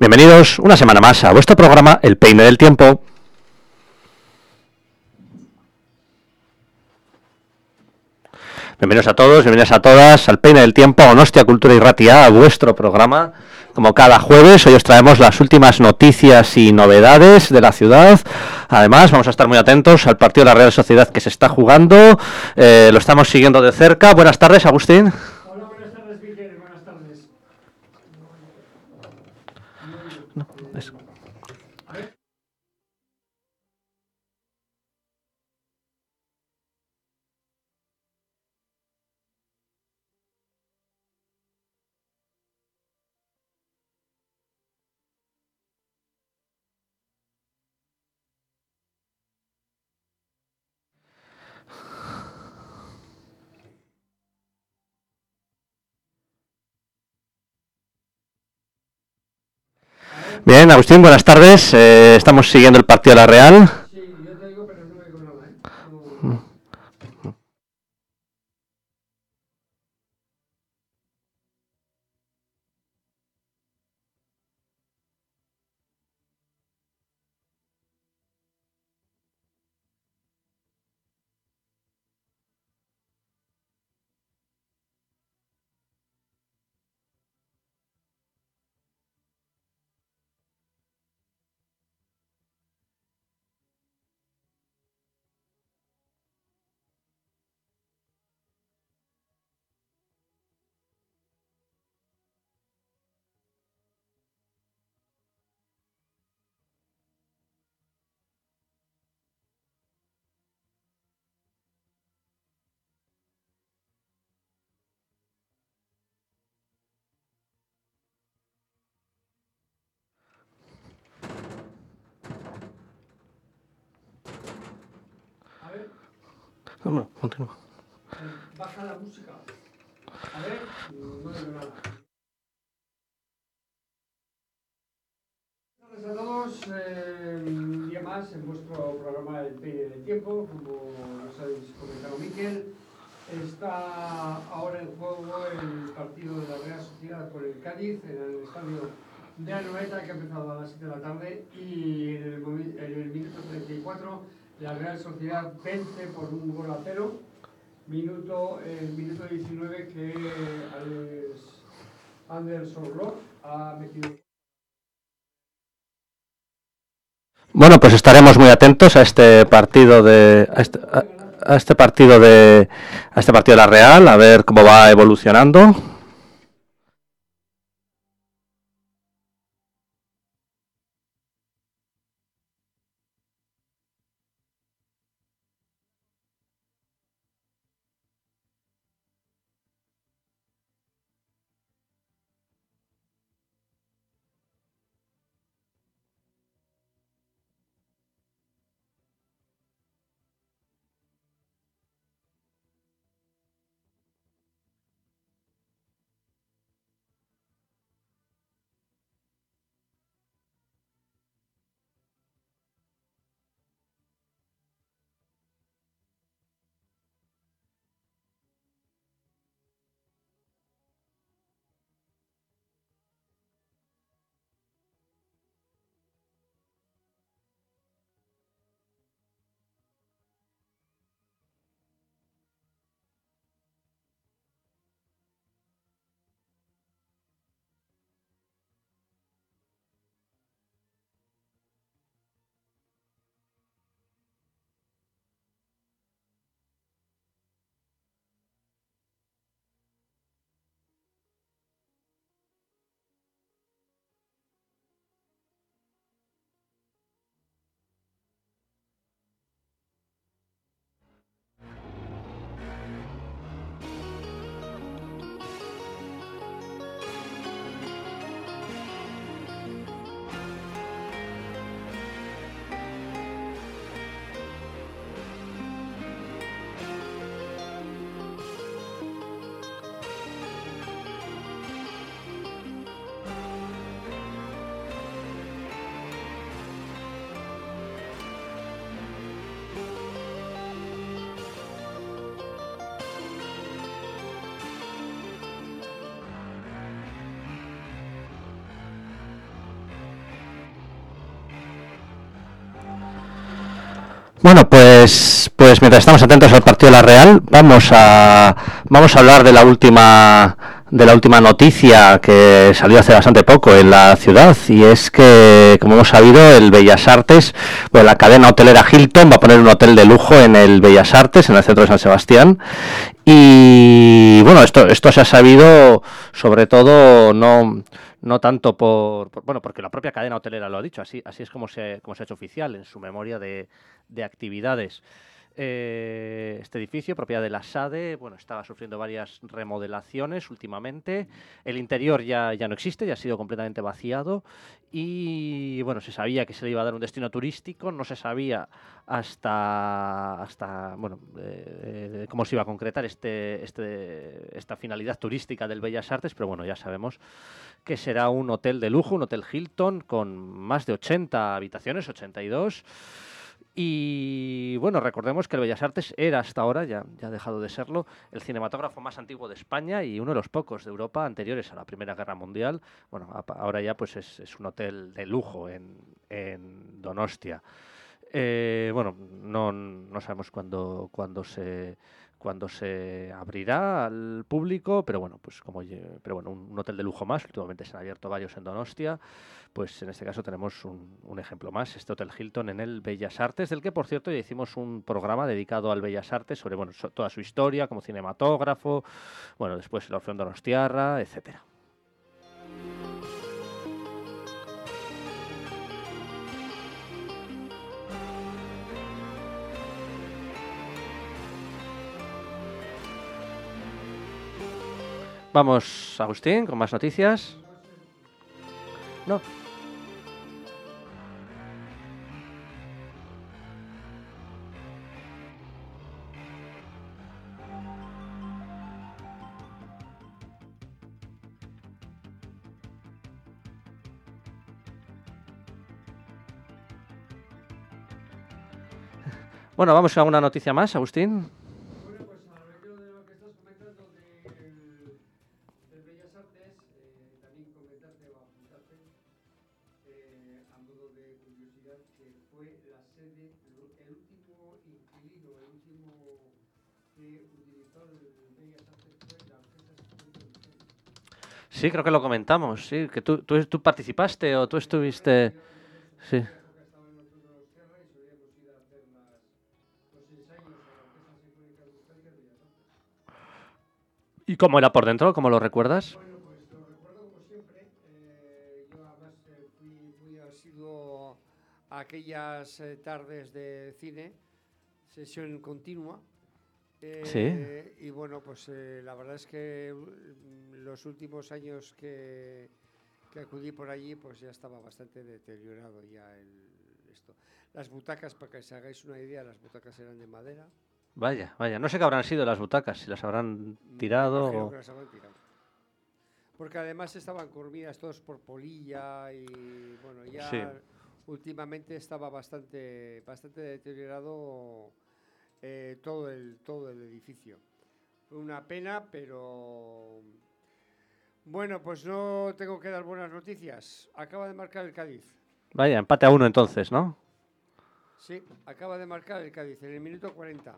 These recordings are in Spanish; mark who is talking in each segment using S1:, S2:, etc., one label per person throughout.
S1: Bienvenidos una semana más a vuestro programa El Peine del Tiempo. Bienvenidos a todos, bienvenidas a todas al Peine del Tiempo, a Nostia Cultura y Ratia, a vuestro programa. Como cada jueves, hoy os traemos las últimas noticias y novedades de la ciudad. Además, vamos a estar muy atentos al partido de la Real Sociedad que se está jugando. Eh, lo estamos siguiendo de cerca. Buenas tardes, Agustín. Bien, Agustín, buenas tardes. Eh, estamos siguiendo el partido de la Real. Continúa.
S2: baja la música. A ver, no oigo nada. Buenas tardes a todos, eh, un día más en vuestro programa El Peine del Tiempo, como nos habéis comentado Miquel. Está ahora en juego el partido de la Real Sociedad con el Cádiz en el estadio de Anoeta que ha empezado a las 7 de la tarde y en el, en el minuto 34 la Real Sociedad vence por un gol a cero. Minuto, el minuto 19 que Alex Anderson Rock ha metido.
S1: Bueno, pues estaremos muy atentos a este partido de este, a este partido de a este partido de la Real, a ver cómo va evolucionando. Bueno, pues, pues mientras estamos atentos al partido de la Real, vamos a, vamos a hablar de la última de la última noticia que salió hace bastante poco en la ciudad y es que, como hemos sabido, el Bellas Artes, bueno, la cadena hotelera Hilton va a poner un hotel de lujo en el Bellas Artes, en el centro de San Sebastián. Y bueno, esto, esto se ha sabido sobre todo no, no tanto por, por- bueno, porque la propia cadena hotelera lo ha dicho, así, así es como se, como se ha hecho oficial en su memoria de, de actividades. Eh, este edificio, propiedad de la SADE, bueno, estaba sufriendo varias remodelaciones últimamente. El interior ya, ya no existe, ya ha sido completamente vaciado. Y bueno, se sabía que se le iba a dar un destino turístico, no se sabía hasta, hasta bueno, eh, cómo se iba a concretar este, este, esta finalidad turística del Bellas Artes, pero bueno, ya sabemos que será un hotel de lujo, un hotel Hilton con más de 80 habitaciones, 82. Y bueno, recordemos que el Bellas Artes era hasta ahora, ya, ya ha dejado de serlo, el cinematógrafo más antiguo de España y uno de los pocos de Europa anteriores a la Primera Guerra Mundial. Bueno, ahora ya pues es, es un hotel de lujo en, en Donostia. Eh, bueno, no, no sabemos cuándo, cuándo se cuándo se abrirá al público, pero bueno, pues como pero bueno, un, hotel de lujo más, últimamente se han abierto varios en Donostia, pues en este caso tenemos un, ejemplo más, este Hotel Hilton en el Bellas Artes, del que por cierto ya hicimos un programa dedicado al Bellas Artes sobre bueno, toda su historia como cinematógrafo, bueno, después el Orfeón Donostiarra, etcétera. Vamos, Agustín, con más noticias. No. Bueno, vamos a una noticia más, Agustín. Sí, creo que lo comentamos, sí, que tú, tú, tú participaste o tú estuviste... Sí.
S2: Y solíamos ir a hacer las, los ensayos a la Orquesta Sinfónica de Euskadi de Bellas Artes.
S1: ¿Y cómo era por dentro? ¿Cómo lo recuerdas?
S2: Bueno, pues lo recuerdo como siempre. eh, yo además eh, fui asiduo a aquellas eh, tardes de cine, sesión continua. Eh, Y bueno, pues eh, la verdad es que mm, los últimos años que, que acudí por allí, pues ya estaba bastante deteriorado ya el, esto. Las butacas, para que os hagáis una idea, las butacas eran de madera.
S1: Vaya, vaya, no sé qué habrán sido las butacas, si las habrán tirado
S2: Imagino
S1: o...
S2: que las habrán tirado. Porque además estaban curvidas todos por polilla y bueno, ya
S1: Sí.
S2: últimamente estaba bastante, bastante deteriorado eh, todo, el, todo el edificio. Una pena, pero bueno, pues no tengo que dar buenas noticias. Acaba de marcar el Cádiz.
S1: Vaya, empate a uno entonces, ¿no?
S2: Sí, acaba de marcar el Cádiz en el minuto 40.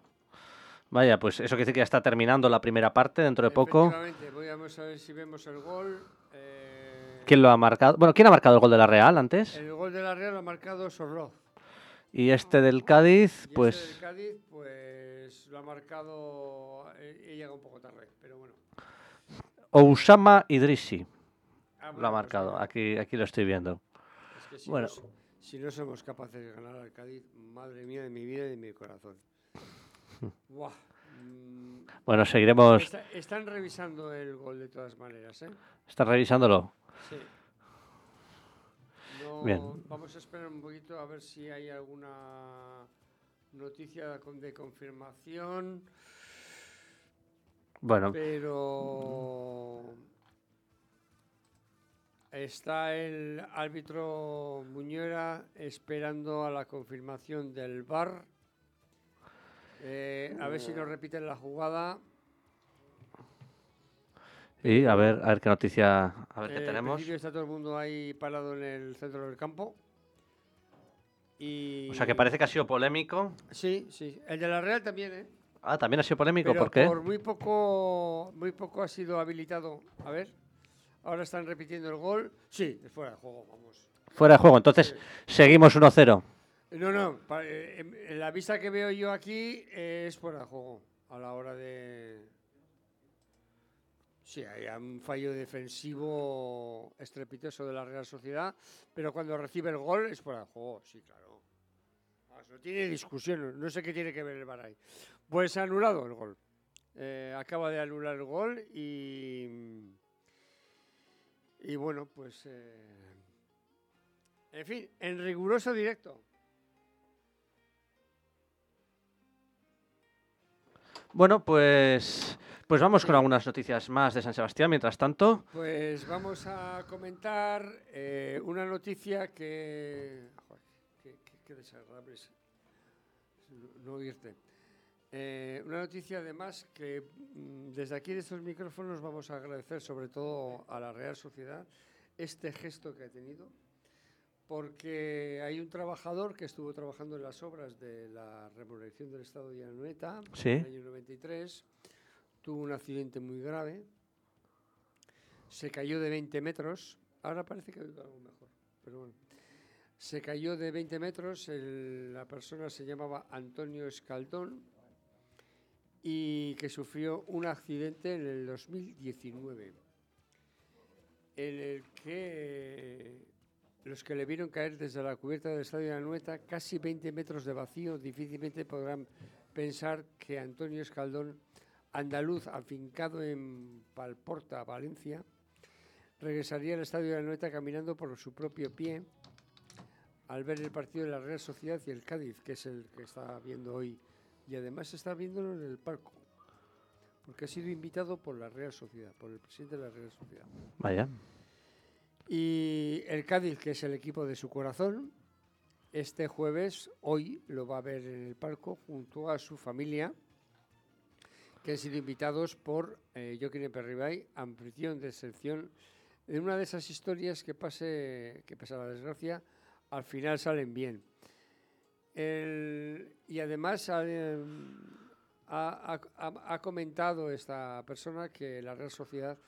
S1: Vaya, pues eso quiere decir que ya está terminando la primera parte dentro de poco.
S2: Vamos a ver si vemos el gol. eh,
S1: ¿Quién lo ha marcado? Bueno, ¿quién ha marcado el gol de la Real antes?
S2: El gol de la Real lo ha marcado Sorloz.
S1: Y este del Cádiz,
S2: Y ese
S1: pues...
S2: del Cádiz, pues lo ha marcado. He, he llegado un poco tarde, pero bueno.
S1: Ousama Idrisi
S2: Ah,
S1: lo ha
S2: bueno, pues
S1: marcado. Aquí, aquí lo estoy viendo.
S2: es que si,
S1: bueno.
S2: no, si no somos capaces de ganar al Cádiz, madre mía de mi vida y de mi corazón. Buah, mm,
S1: Bueno, seguiremos...
S2: está- están revisando el gol de todas maneras, ¿eh?
S1: ¿Estás revisándolo?
S2: Sí. No,
S1: Bien.
S2: Vamos a esperar un poquito a ver si hay alguna noticia de confirmación,
S1: Bueno,
S2: pero está el árbitro Muñera esperando a la confirmación del VAR. Eh, a ver si nos repiten la jugada.
S1: Y a ver, a ver qué noticia, a ver
S2: Eh,
S1: qué
S2: en
S1: tenemos.
S2: está todo el mundo ahí parado en el centro del campo. Y...
S1: O sea, que parece que ha sido polémico.
S2: Sí, sí. El de la Real también, ¿eh?
S1: Ah, también ha sido polémico,
S2: Pero
S1: ¿por qué?
S2: por muy poco, muy poco ha sido habilitado. A ver, ahora están repitiendo el gol. Sí, es fuera de juego, vamos.
S1: Fuera de juego, entonces seguimos 1-0.
S2: No, no, pa- eh, en- en la vista que veo yo aquí eh, es fuera de juego a la hora de... Sí, hay un fallo defensivo estrepitoso de la Real Sociedad, pero cuando recibe el gol es fuera de juego, sí, claro. No tiene discusión, no sé qué tiene que ver el VAR ahí. Pues ha anulado el gol. Eh, acaba de anular el gol y... Y bueno, pues... eh, en fin, en riguroso directo.
S1: Bueno, pues, pues vamos con algunas noticias más de San Sebastián. Mientras tanto,
S2: Pues vamos a comentar eh, una noticia que... Qué, qué- qué desagradable es no oírte. Eh, una noticia además que mm, desde aquí de estos micrófonos vamos a agradecer sobre todo a la Real Sociedad este gesto que ha tenido, porque hay un trabajador que estuvo trabajando en las obras de la remodelación del Estado de Anoeta
S1: Sí.
S2: en el año 93, tuvo un accidente muy grave, se cayó de 20 metros, ahora parece que oigo algo mejor, pero bueno. Se cayó de 20 metros, la persona se llamaba Antonio Escaldón y que sufrió un accidente en el 2019, en el que los que le vieron caer desde la cubierta del estadio de Anoeta, casi 20 metros de vacío, difícilmente podrán pensar que Antonio Escaldón, andaluz afincado en Palporta, Valencia, regresaría al estadio de Anoeta caminando por su propio pie al ver el partido de la Real Sociedad y el Cádiz, que es el que está viendo hoy. Y además está viéndolo en el palco, porque ha sido invitado por la Real Sociedad, por el presidente de la Real Sociedad.
S1: vaya.
S2: Y el Cádiz, que es el equipo de su corazón, este jueves, hoy, lo va a ver en el palco junto a su familia, que han sido invitados por eh, Joaquín Perribay, anfitrión de sección de una de esas historias que pase, que pese a la desgracia, al final salen bien. Y además ha- ha- ha- ha comentado esta persona que la Real Sociedad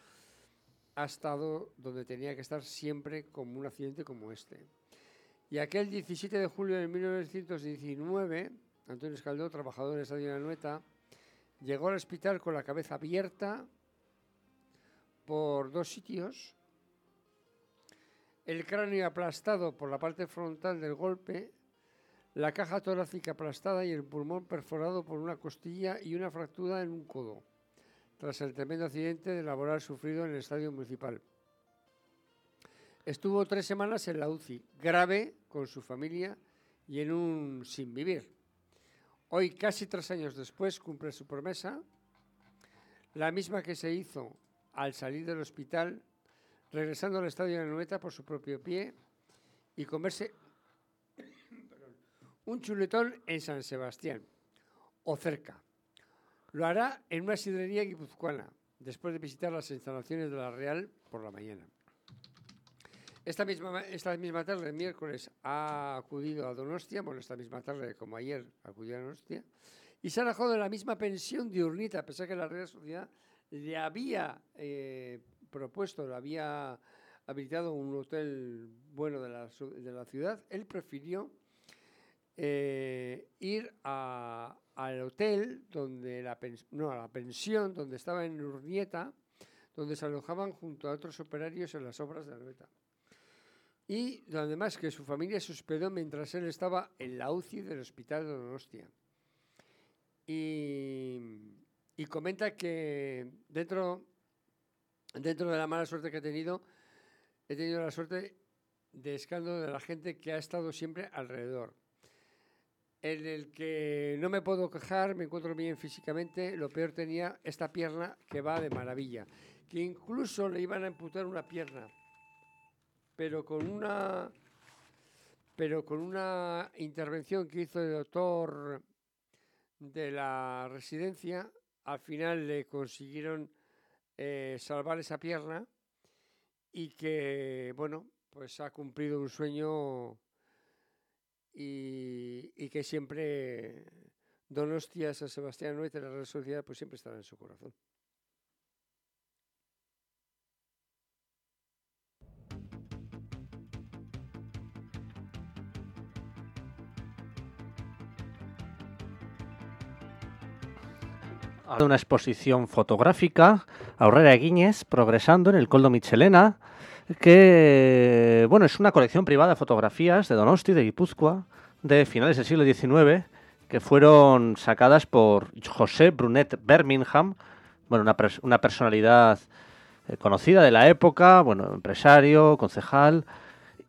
S2: ha estado donde tenía que estar siempre como un accidente como este. Y aquel 17 de julio de 1919, Antonio Escaldó, trabajador del Estadio de la Nueta, llegó al hospital con la cabeza abierta por dos sitios, el cráneo aplastado por la parte frontal del golpe, la caja torácica aplastada y el pulmón perforado por una costilla y una fractura en un codo, tras el tremendo accidente de laboral sufrido en el estadio municipal. Estuvo tres semanas en la UCI, grave con su familia y en un sin vivir. Hoy, casi tres años después, cumple su promesa, la misma que se hizo al salir del hospital, regresando al estadio de la Noeta por su propio pie y comerse un chuletón en San Sebastián o cerca. Lo hará en una sidrería guipuzcoana, después de visitar las instalaciones de la Real por la mañana. Esta misma, ma- esta misma tarde, miércoles, ha acudido a Donostia, bueno, esta misma tarde, como ayer, acudió a Donostia, y se ha alojado en la misma pensión de Urnita, a pesar que la Real Sociedad le había eh, propuesto, le había habilitado un hotel bueno de la, de ciudad, él prefirió eh, ir a- al hotel donde la no, a la pensión donde estaba en Urnieta, donde se alojaban junto a otros operarios en las obras de Anoeta. Y además que su familia se hospedó mientras él estaba en la UCI del hospital de Donostia. Y, y comenta que dentro, dentro de la mala suerte que he tenido, he tenido la suerte de escándalo de la gente que ha estado siempre alrededor. En el que no me puedo quejar, me encuentro bien físicamente, lo peor tenía esta pierna que va de maravilla, que incluso le iban a amputar una pierna, pero con una pero con una intervención que hizo el doctor de la residencia, al final le consiguieron eh, salvar esa pierna y que, bueno, pues ha cumplido un sueño y, que siempre Donostia, San Sebastián Nuestra, la Real Sociedad, pues siempre estará en su corazón.
S1: Una exposición fotográfica, Aurrera Guiñez, progresando en el Coldo Michelena, que bueno, es una colección privada de fotografías de Donosti, de Guipúzcoa, de finales del siglo XIX, que fueron sacadas por José Brunet Birmingham, bueno, una, una personalidad eh, conocida de la época, bueno, empresario, concejal,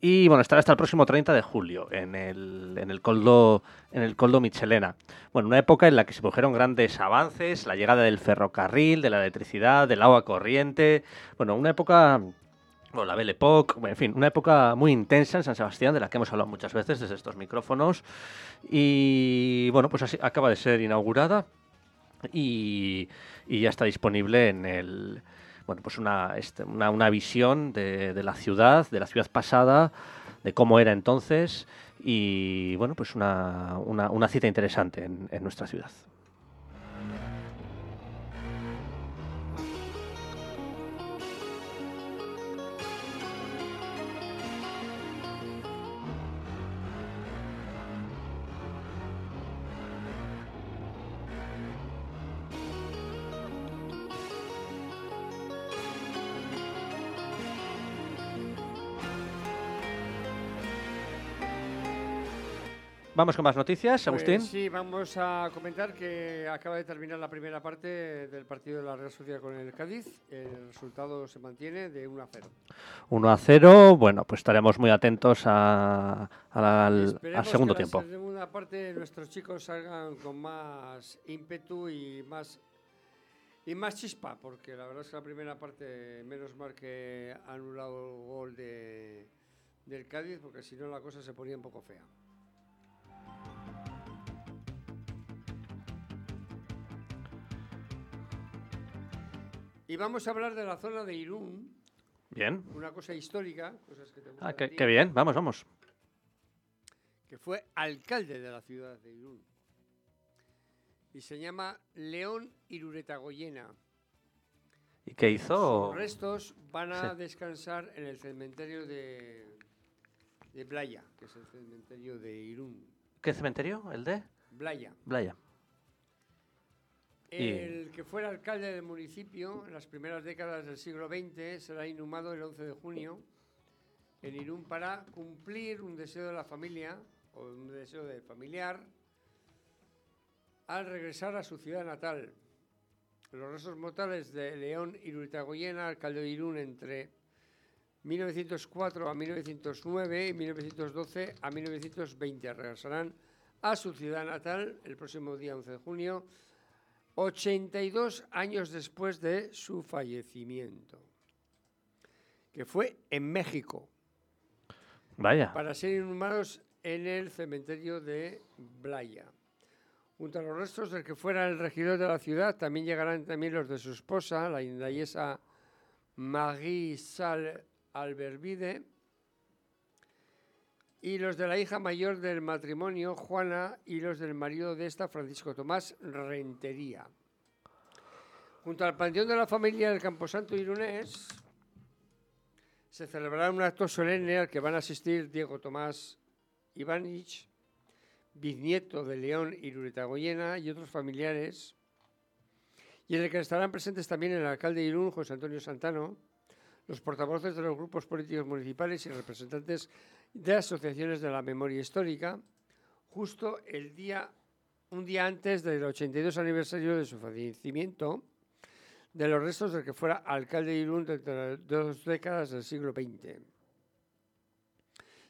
S1: y bueno, estará hasta el próximo 30 de julio en el, en el, Coldo, en el Coldo Michelena. Bueno, una época en la que se produjeron grandes avances, la llegada del ferrocarril, de la electricidad, del agua corriente. Bueno, una época bueno, la Belle Époque, en fin, una época muy intensa en San Sebastián, de la que hemos hablado muchas veces desde estos micrófonos. Y bueno, pues así acaba de ser inaugurada y, y ya está disponible en el, bueno, pues una, este, una, una visión de, de, la ciudad, de la ciudad pasada, de cómo era entonces y bueno, pues una, una, una cita interesante en, en nuestra ciudad. Vamos con más noticias, pues Agustín.
S2: sí, vamos a comentar que acaba de terminar la primera parte del partido de la Real Sociedad con el Cádiz. El resultado se mantiene de 1 a 0.
S1: 1 a 0, bueno, pues estaremos muy atentos a, al, segundo tiempo.
S2: En la segunda parte nuestros chicos salgan con más ímpetu y más y más chispa, porque la verdad es que la primera parte, menos mal que ha anulado el gol de, del Cádiz, porque si no la cosa se ponía un poco fea. Y vamos a hablar de la zona de Irún.
S1: Bien.
S2: Una cosa histórica.
S1: ah, qué, bien. Vamos, vamos.
S2: Que fue alcalde de la ciudad de Irún. Y se llama León Iruretagoyena.
S1: ¿Y qué hizo?
S2: Sus restos van a descansar en el cementerio de, de Playa, que es el cementerio de Irún.
S1: ¿Qué cementerio? ¿El de?
S2: Blaya.
S1: Blaya.
S2: El que fuera alcalde del municipio en las primeras décadas del siglo XX será inhumado el 11 de junio en Irún para cumplir un deseo de la familia o un deseo del familiar al regresar a su ciudad natal. Los restos mortales de León Iruritagoyena, alcalde de Irún entre 1904 a 1909 y 1912 a 1920. Regresarán a su ciudad natal el próximo día 11 de junio 82 años después de su fallecimiento, que fue en México.
S1: Vaya.
S2: Para ser inhumados en el cementerio de Blaya. Junto a los restos del que fuera el regidor de la ciudad, también llegarán también los de su esposa, la indayesa Marie Sal Albervide, y los de la hija mayor del matrimonio, Juana, y los del marido de esta, Francisco Tomás Rentería. Junto al panteón de la familia del Camposanto Irunés, se celebrará un acto solemne al que van a asistir Diego Tomás Ivanich, bisnieto de León Iruretagoyena y otros familiares, y en el que estarán presentes también el alcalde de Irún, José Antonio Santano, los portavoces de los grupos políticos municipales y representantes de asociaciones de la memoria histórica, justo el día, un día antes del 82 aniversario de su fallecimiento, de los restos del que fuera alcalde de Irún durante dos décadas del siglo XX.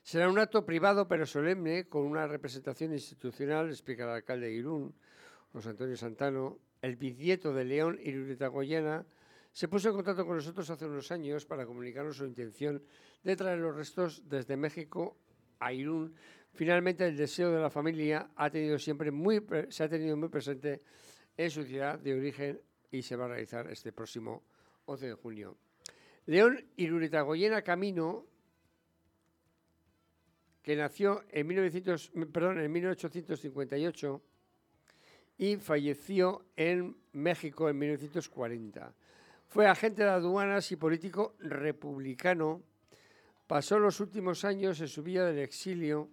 S2: Será un acto privado pero solemne con una representación institucional, explica el alcalde de Irún, José Antonio Santano, el bisnieto de León Iruretagoyena, se puso en contacto con nosotros hace unos años para comunicarnos su intención de traer los restos desde México a Irún. Finalmente, el deseo de la familia ha tenido siempre muy, se ha tenido muy presente en su ciudad de origen y se va a realizar este próximo 11 de junio. León Iruretagoyena Camino, que nació en, 1900, perdón, en 1858 y falleció en México en 1940. Fue agente de aduanas y político republicano. Pasó los últimos años en su vida del exilio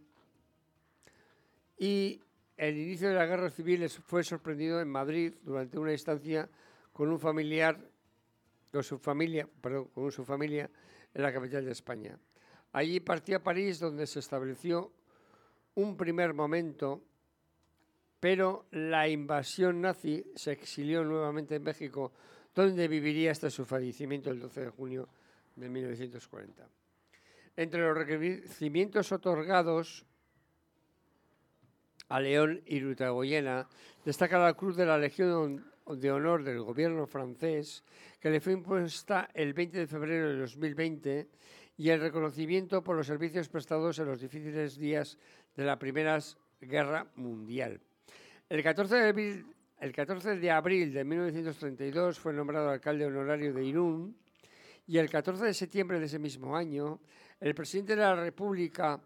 S2: y el inicio de la guerra civil fue sorprendido en Madrid durante una estancia con un familiar, con su familia, perdón, con su familia en la capital de España. Allí partió a París, donde se estableció un primer momento, pero la invasión nazi se exilió nuevamente en México, donde viviría hasta su fallecimiento el 12 de junio de 1940. Entre los reconocimientos otorgados a León y Rutagoyena, destaca la Cruz de la Legión de Honor del gobierno francés, que le fue impuesta el 20 de febrero de 2020, y el reconocimiento por los servicios prestados en los difíciles días de la Primera Guerra Mundial. El 14 de abril, el 14 de, abril de 1932 fue nombrado alcalde honorario de Irún y el 14 de septiembre de ese mismo año, el presidente de la República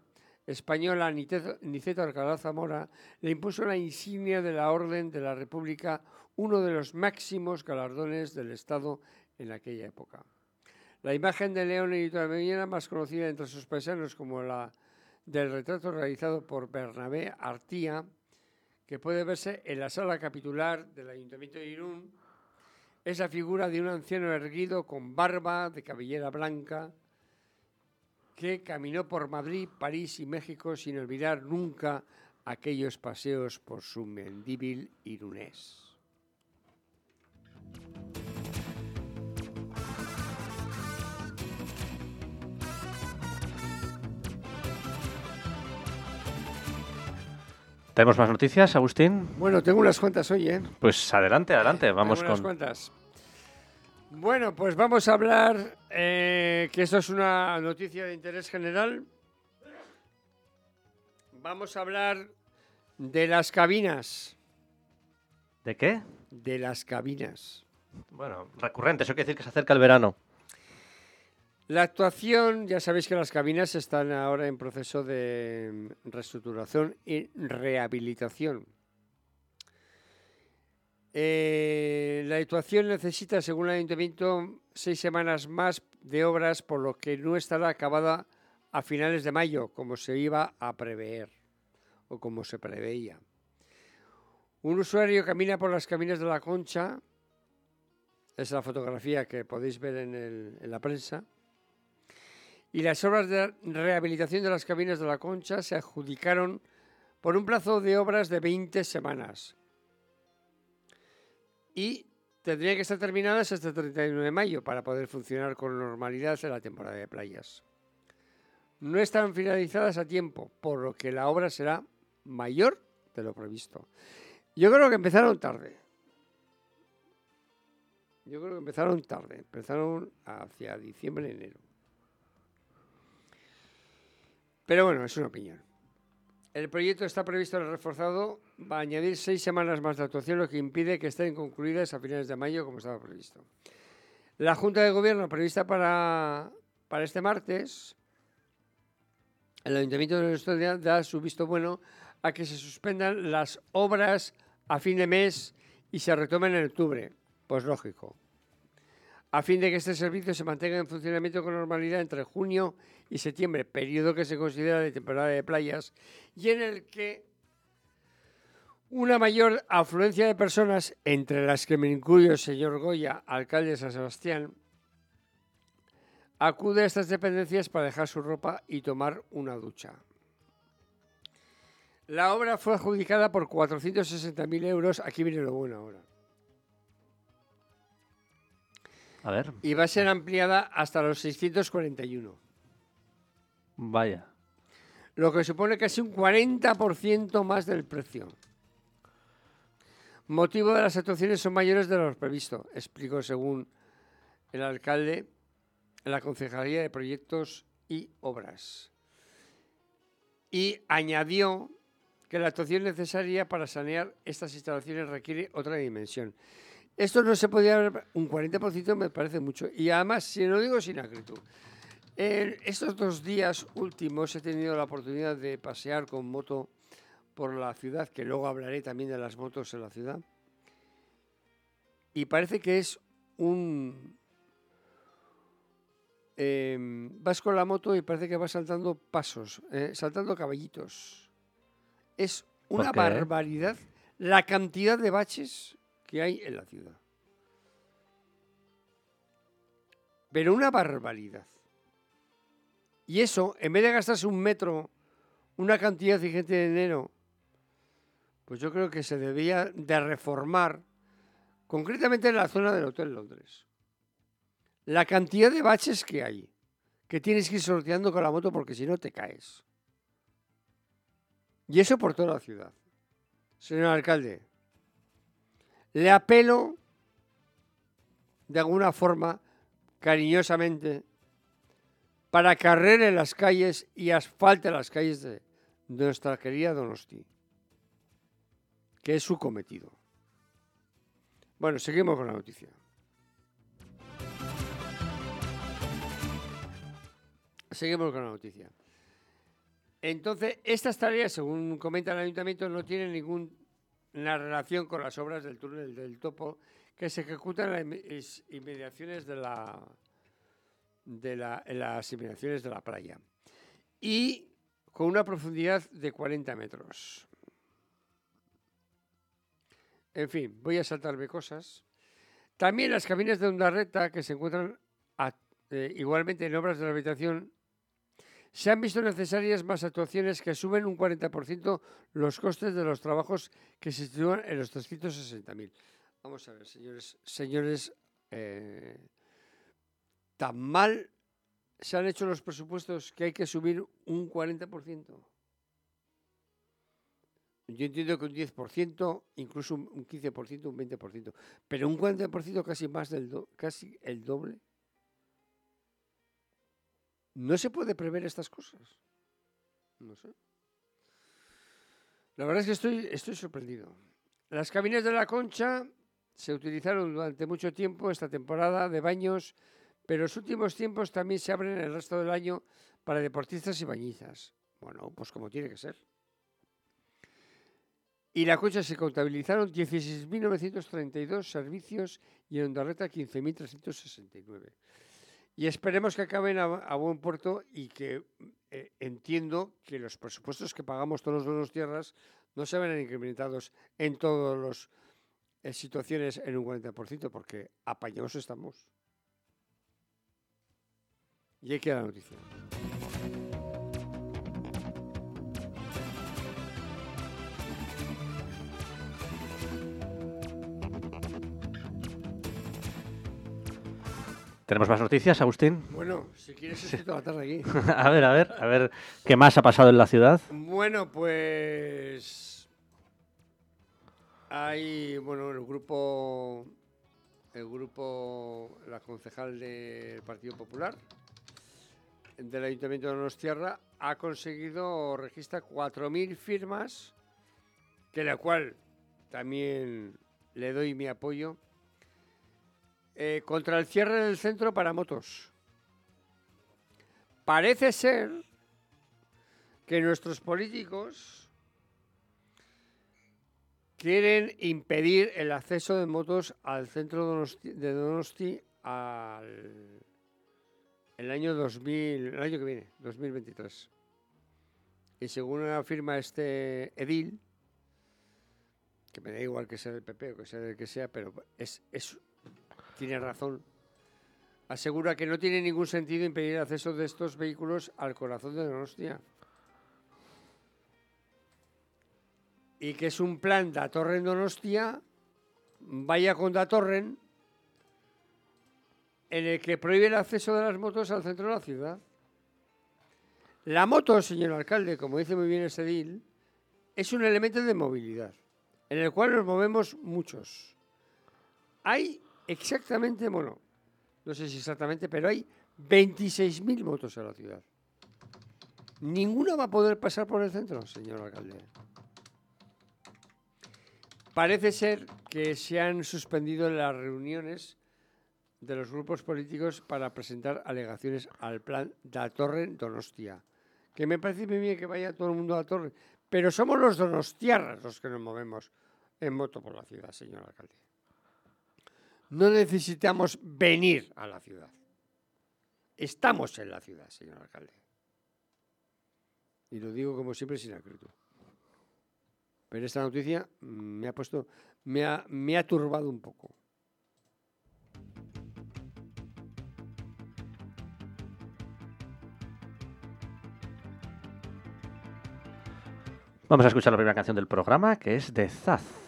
S2: española Niceto Alcalá Zamora le impuso la insignia de la Orden de la República, uno de los máximos galardones del Estado en aquella época. La imagen de León y Mañana, más conocida entre sus paisanos como la del retrato realizado por Bernabé Artía, que puede verse en la sala capitular del Ayuntamiento de Irún, es la figura de un anciano erguido con barba de cabellera blanca, que caminó por Madrid, París y México sin olvidar nunca aquellos paseos por su mendíbil irunés.
S1: ¿Tenemos más noticias, Agustín?
S2: Bueno, tengo unas cuantas hoy, ¿eh?
S1: Pues adelante, adelante, vamos
S2: tengo unas cuantas. Bueno, pues vamos a hablar, eh, que esto es una noticia de interés general. Vamos a hablar de las cabinas.
S1: ¿De qué?
S2: De las cabinas.
S1: Bueno, recurrente, eso quiere decir que se acerca el verano.
S2: La actuación, ya sabéis que las cabinas están ahora en proceso de reestructuración y rehabilitación. Eh, la actuación necesita, según el ayuntamiento, seis semanas más de obras, por lo que no estará acabada a finales de mayo, como se iba a prever o como se preveía. Un usuario camina por las caminas de la Concha, es la fotografía que podéis ver en la prensa, y las obras de rehabilitación de las cabinas de la Concha se adjudicaron por un plazo de obras de 20 semanas y tendría que estar terminadas hasta el 31 de mayo para poder funcionar con normalidad en la temporada de playas. No están finalizadas a tiempo, por lo que la obra será mayor de lo previsto. Yo creo que empezaron tarde. Yo creo que empezaron tarde, empezaron hacia diciembre, enero. Pero bueno, es una opinión. El proyecto está previsto reforzado, va a añadir seis semanas más de actuación, lo que impide que estén concluidas a finales de mayo, como estaba previsto. La Junta de Gobierno prevista para, para este martes, el Ayuntamiento de Estudia da su visto bueno a que se suspendan las obras a fin de mes y se retomen en octubre. Pues lógico a fin de que este servicio se mantenga en funcionamiento con normalidad entre junio y septiembre, periodo que se considera de temporada de playas, y en el que una mayor afluencia de personas, entre las que me incluyo el señor Goya, alcalde de San Sebastián, acude a estas dependencias para dejar su ropa y tomar una ducha. La obra fue adjudicada por 460.000 euros. Aquí viene lo bueno ahora. Y va a ser ampliada hasta los 641.
S1: Vaya.
S2: Lo que supone casi un 40% más del precio. Motivo de las actuaciones son mayores de lo previsto, explicó según el alcalde en la Concejalía de Proyectos y Obras. Y añadió que la actuación necesaria para sanear estas instalaciones requiere otra dimensión. Esto no se podía un 40% me parece mucho. Y además, si lo digo sin acritud, En estos dos días últimos he tenido la oportunidad de pasear con moto por la ciudad, que luego hablaré también de las motos en la ciudad. Y parece que es un... Em, vas con la moto y parece que vas saltando pasos, eh, saltando caballitos. Es una barbaridad la cantidad de baches que hay en la ciudad. Pero una barbaridad. Y eso, en vez de gastarse un metro, una cantidad gente de dinero, pues yo creo que se debía de reformar, concretamente en la zona del Hotel Londres. La cantidad de baches que hay, que tienes que ir sorteando con la moto porque si no te caes. Y eso por toda la ciudad. Señor alcalde, le apelo de alguna forma, cariñosamente, para carrer en las calles y asfalte las calles de, nuestra querida Donosti, que es su cometido. Bueno, seguimos con la noticia. Seguimos con la noticia. Entonces, estas tareas, según comenta el ayuntamiento, no tienen ninguna relación con las obras del túnel del topo que se ejecutan en las inmediaciones de la, de las inmediaciones de la playa. Y con una profundidad de 40 metros. En fin, voy a saltarme cosas. También las cabinas de Ondarreta, que se encuentran eh, igualmente en obras de la habitación, se han visto necesarias más actuaciones que suben un 40% los costes de los trabajos que se sitúan en los 360.000. Vamos a ver, señores, señores, eh, tan mal se han hecho los presupuestos que hay que subir un 40%. Yo entiendo que un 10%, incluso un 15%, un 20%, pero un 40% casi más del casi el doble. No se puede prever estas cosas. No sé. La verdad es que estoy, estoy sorprendido. Las cabinas de la concha se utilizaron durante mucho tiempo esta temporada de baños, pero los últimos tiempos también se abren el resto del año para deportistas y bañizas. Bueno, pues como tiene que ser. Y la concha se contabilizaron 16.932 servicios y en Ondarreta 15.369. Y esperemos que acaben a, buen puerto y que eh, entiendo que los presupuestos que pagamos todos los dos tierras no se ven incrementados en todas las eh, situaciones en un 40%, porque apañados estamos. Y hay que la noticia.
S1: ¿Tenemos más noticias, Agustín?
S2: Bueno, si quieres estoy toda la tarde aquí.
S1: a ver, a ver, a ver, ¿qué más ha pasado en la ciudad?
S2: Bueno, pues hay, bueno, el grupo, el grupo, la concejal del Partido Popular del Ayuntamiento de Donostierra ha conseguido registrar 4.000 firmas, que la cual también le doy mi apoyo eh, contra el cierre del centro para motos. Parece ser que nuestros políticos quieren impedir el acceso de motos al centro de Donosti al el año 2000, el año que viene, 2023. Y según afirma este edil, que me da igual que sea del PP o que sea del que sea, pero es, es tiene razón. Asegura que no tiene ningún sentido impedir el acceso de estos vehículos al corazón de Donostia. Y que es un plan de Torre en Donostia, vaya con Datorren, en el que prohíbe el acceso de las motos al centro de la ciudad. La moto, señor alcalde, como dice muy bien ese deal, es un elemento de movilidad, en el cual nos movemos muchos. Hay exactamente, bueno, no sé si exactamente, pero hay 26.000 motos en la ciudad. Ninguna va a poder pasar por el centro, señor alcalde. Parece ser que se han suspendido las reuniones de los grupos políticos para presentar alegaciones al plan de la Torre Donostia. Que me parece muy bien que vaya todo el mundo a la Torre, pero somos los donostiarras los que nos movemos en moto por la ciudad, señor alcalde. No necesitamos venir a la ciudad. Estamos en la ciudad, señor alcalde. Y lo digo como siempre sin acritud. Pero esta noticia me ha puesto, me ha, me ha turbado un poco.
S3: Vamos a escuchar la primera canción del programa, que es de Zaz.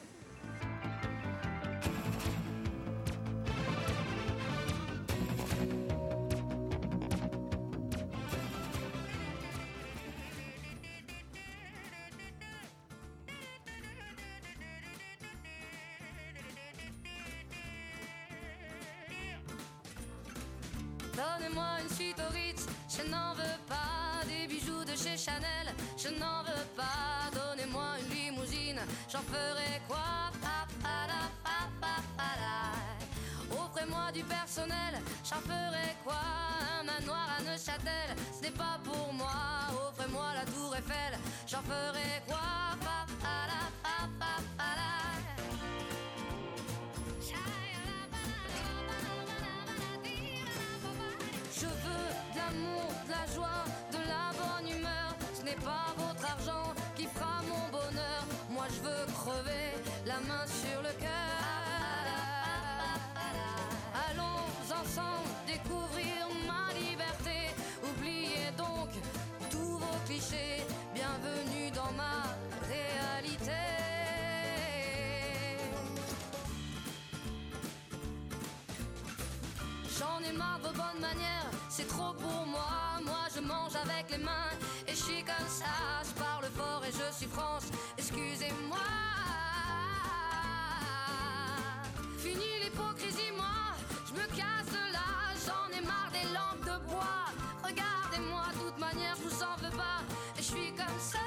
S4: Regardez-moi, de toute manière, je vous en veux pas. Et je suis comme ça.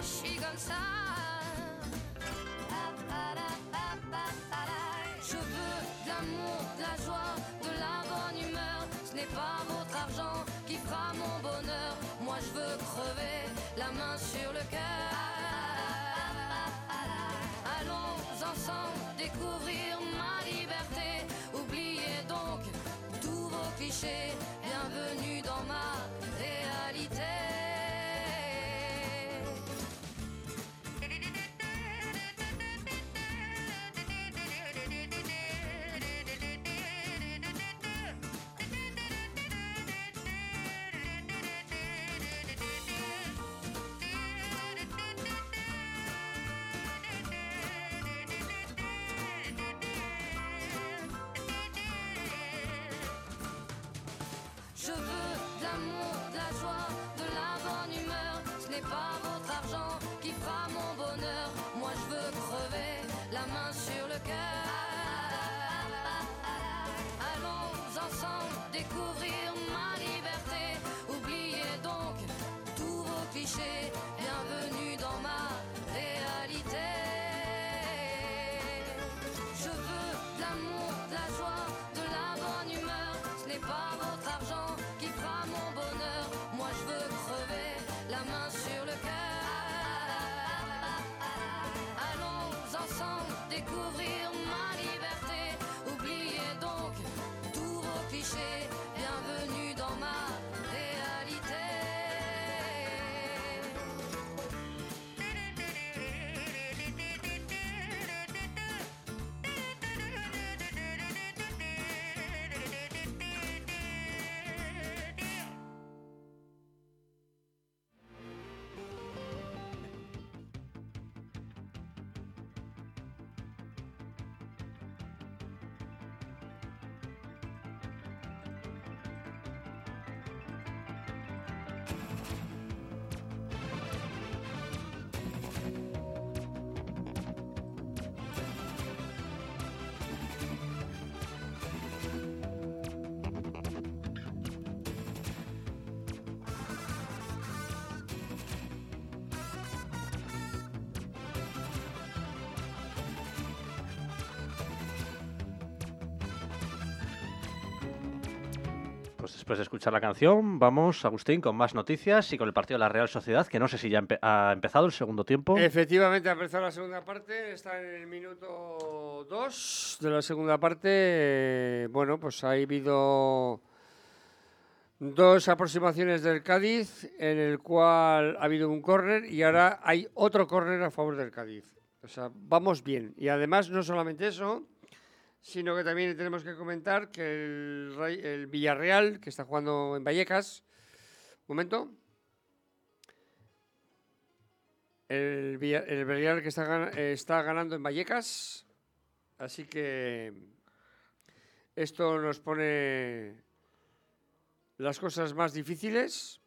S4: Je suis comme ça. Je veux de l'amour,
S1: pues después de escuchar la canción, vamos, Agustín, con más noticias y con el partido de la Real Sociedad, que no sé si ya ha empezado el segundo tiempo.
S2: Efectivamente, ha empezado la segunda parte, está en el minuto 2 de la segunda parte. Bueno, pues ha habido dos aproximaciones del Cádiz, en el cual ha habido un córner y ahora hay otro córner a favor del Cádiz. O sea, vamos bien. Y además, no solamente eso, sino que también tenemos que comentar que el, el Villarreal, que está jugando en Vallecas, un momento. El, el Villarreal que está, está ganando en Vallecas. Así que esto nos pone las cosas más difíciles.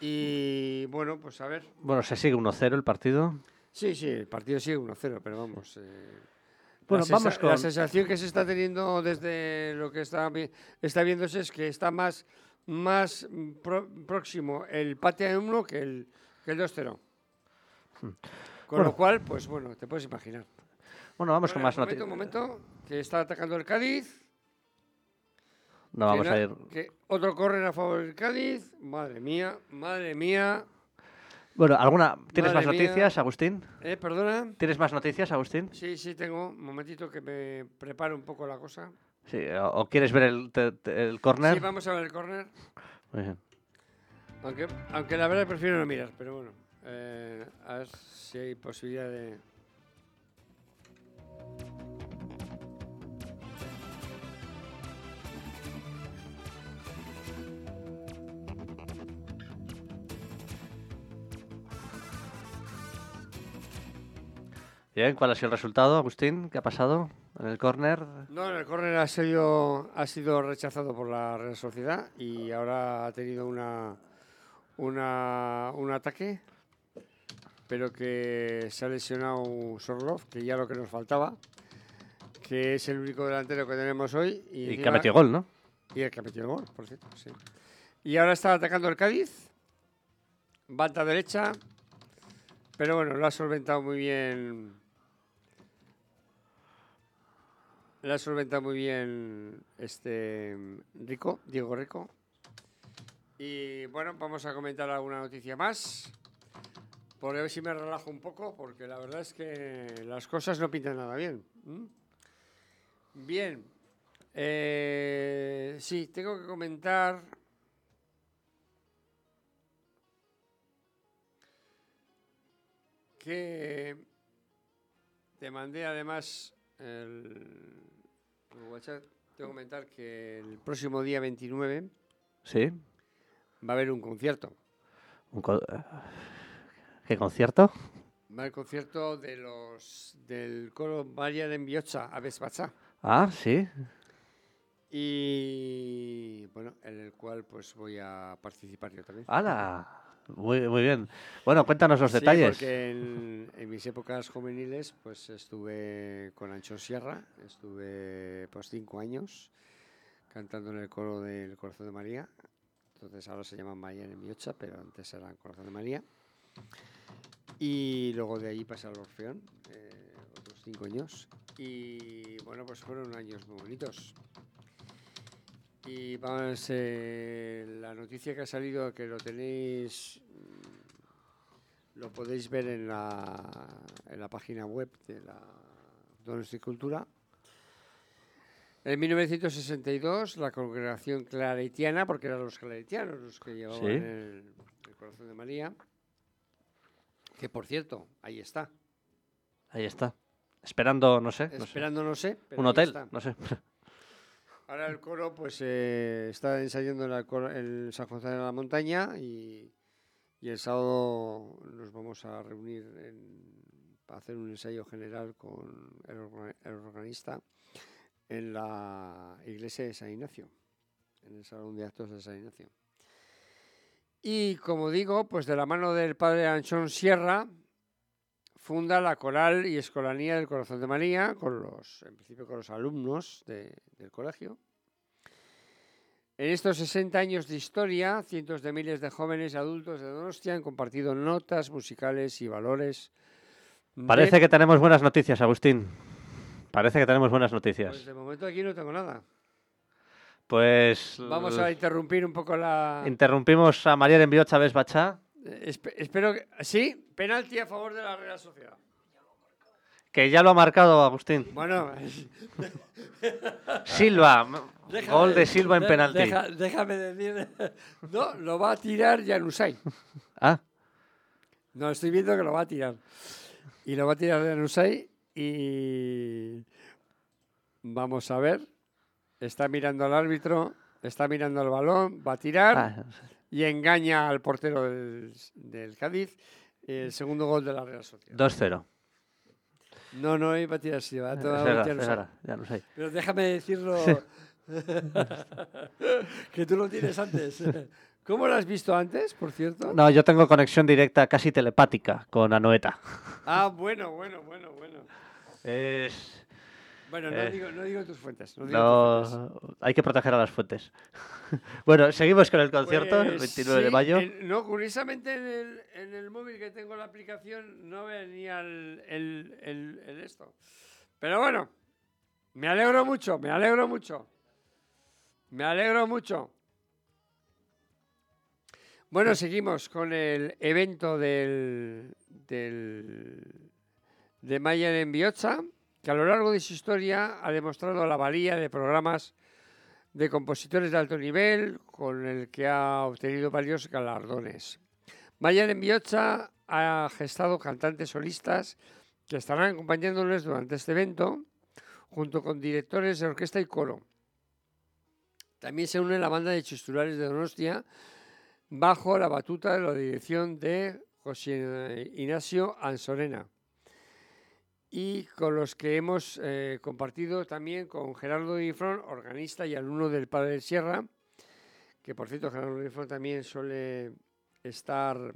S2: Y bueno, pues a ver.
S1: Bueno, se sigue 1-0 el partido.
S2: Sí, sí, el partido sigue 1-0, pero vamos. eh,
S1: Bueno,
S2: la,
S1: vamos con-
S2: la sensación que se está teniendo desde lo que está, está viéndose es que está más, más pro- próximo el pate a 1 que el, que el 2-0. Con
S1: Bueno.
S2: lo cual, pues bueno, te puedes imaginar.
S1: Bueno, vamos con más
S2: momento,
S1: noticias.
S2: Un momento, que está atacando el Cádiz.
S1: No vamos a ir.
S2: que otro corre a favor del Cádiz. Madre mía, madre mía.
S1: Bueno, ¿alguna tienes
S2: Madre
S1: más
S2: mía.
S1: noticias, Agustín?
S2: Eh, perdona.
S1: ¿Tienes más noticias, Agustín?
S2: Sí, sí, tengo. Un momentito que me prepare un poco la cosa.
S1: Sí, o, o quieres ver el, te- te- el córner?
S2: Sí, vamos a ver el.
S1: Muy bien.
S2: Aunque, aunque la verdad prefiero no mirar, pero bueno. eh, a ver si hay posibilidad de.
S1: Bien, ¿cuál ha sido el resultado, Agustín? ¿Qué ha pasado en el córner?
S2: No, el córner ha sido, ha sido rechazado por la Real Sociedad y ahora ha tenido una, una, un ataque, pero que se ha lesionado Sorlov, que ya lo que nos faltaba, que es el único delantero que tenemos hoy. Y,
S1: Y que ha metido gol, ¿no?
S2: Y el que ha metido el gol, por cierto, sí. Y ahora está atacando el Cádiz. Banda derecha. Pero bueno, lo ha solventado muy bien. Lo ha solventado muy bien este Rico, Diego Rico. Y bueno, vamos a comentar alguna noticia más. Por ver si me relajo un poco, porque la verdad es que las cosas no pintan nada bien. Bien, eh, sí, tengo que comentar. Que te mandé además el, el WhatsApp. Tengo que comentar que el próximo día 29
S1: Sí.
S2: va a haber un concierto.
S1: Un co- ¿Qué concierto?
S2: Va a haber concierto de los del coro María de Mbiocha, Aves Bacha.
S1: Ah, sí.
S2: Y bueno, en el cual pues voy a participar yo también.
S1: ¡Hala! Muy, muy bien. Bueno, cuéntanos los
S2: Sí,
S1: detalles.
S2: porque en, en mis épocas juveniles pues estuve con Ancho Sierra, estuve pues cinco años cantando en el coro del Corazón de María. Entonces ahora se llama María en Miocha, pero antes era el Corazón de María. Y luego de ahí pasé al Orfeón, eh, otros cinco años. Y bueno, pues fueron años muy bonitos. Y vamos, eh, la noticia que ha salido, que lo tenéis, lo podéis ver en la, en la página web de la Donosti Cultura. En 1962, la congregación claretiana, porque eran los claretianos los que llevaban
S1: Sí.
S2: el, el corazón de María, que por cierto, ahí está.
S1: Ahí está. Esperando, no sé. no sé.
S2: Esperando, no sé. pero
S1: Un hotel,
S2: está.
S1: no sé.
S2: Ahora el coro pues eh, está ensayando en San Gonzalo de la Montaña y, el sábado nos vamos a reunir para hacer un ensayo general con el organista en la iglesia de San Ignacio, en el salón de actos de San Ignacio. Y como digo, pues de la mano del padre Anchón Sierra, funda la coral y escolanía del Corazón de María, con los, en principio con los alumnos de- del colegio. En estos 60 años de historia, cientos de miles de jóvenes y adultos de Donostia han compartido notas musicales y valores. de-
S1: Parece que tenemos buenas noticias, Agustín. Parece que tenemos buenas
S2: Pues
S1: noticias.
S2: de momento aquí no tengo nada.
S1: Pues
S2: Vamos a interrumpir un poco la...
S1: interrumpimos a María envió Chávez Bachá,
S2: espe- espero que... Sí, penalti a favor de la Real Sociedad.
S1: que ya lo ha marcado Agustín.
S2: Bueno,
S1: Silva,
S2: déjame-
S1: gol de Silva en
S2: de-
S1: penalti.
S2: deja- déjame decir... No, lo va a tirar Janusay.
S1: Ah,
S2: No, estoy viendo que lo va a tirar. Y lo va a tirar Janusay y... Vamos a ver. Está mirando al árbitro, está mirando el balón, va a tirar
S1: ah,
S2: y engaña al portero del, del Cádiz. El segundo gol de la Real Sociedad.
S1: 2-0.
S2: No, no iba a tirar
S1: es verdad, ya lo sé.
S2: Pero déjame decirlo que tú lo tienes antes. ¿Cómo lo has visto antes, por cierto?
S1: No, yo tengo conexión directa casi telepática con Anoeta.
S2: Ah, bueno, bueno, bueno, bueno.
S1: Es...
S2: Bueno, no,
S1: Eh,
S2: digo, no digo tus fuentes. No digo tus fuentes.
S1: Hay que proteger a las fuentes. bueno, seguimos con el concierto, el
S2: Pues
S1: 29 de mayo.
S2: no, curiosamente en el, en el móvil que tengo la aplicación no venía el, el- el- el esto. Pero bueno, me alegro mucho, me alegro mucho. Me alegro mucho. Bueno, seguimos con el evento del, del, de Mayer en Biocha, que a lo largo de su historia ha demostrado la valía de programas de compositores de alto nivel, con el que ha obtenido varios galardones. Mayer en Biocha ha gestado cantantes solistas que estarán acompañándoles durante este evento, junto con directores de orquesta y coro. También se une la banda de Chistulares de Donostia, bajo la batuta de la dirección de José Ignacio Ansorena y con los que hemos eh, compartido también con Gerardo Difrón, organista y alumno del Padre del Sierra, que por cierto Gerardo Difrón también suele estar,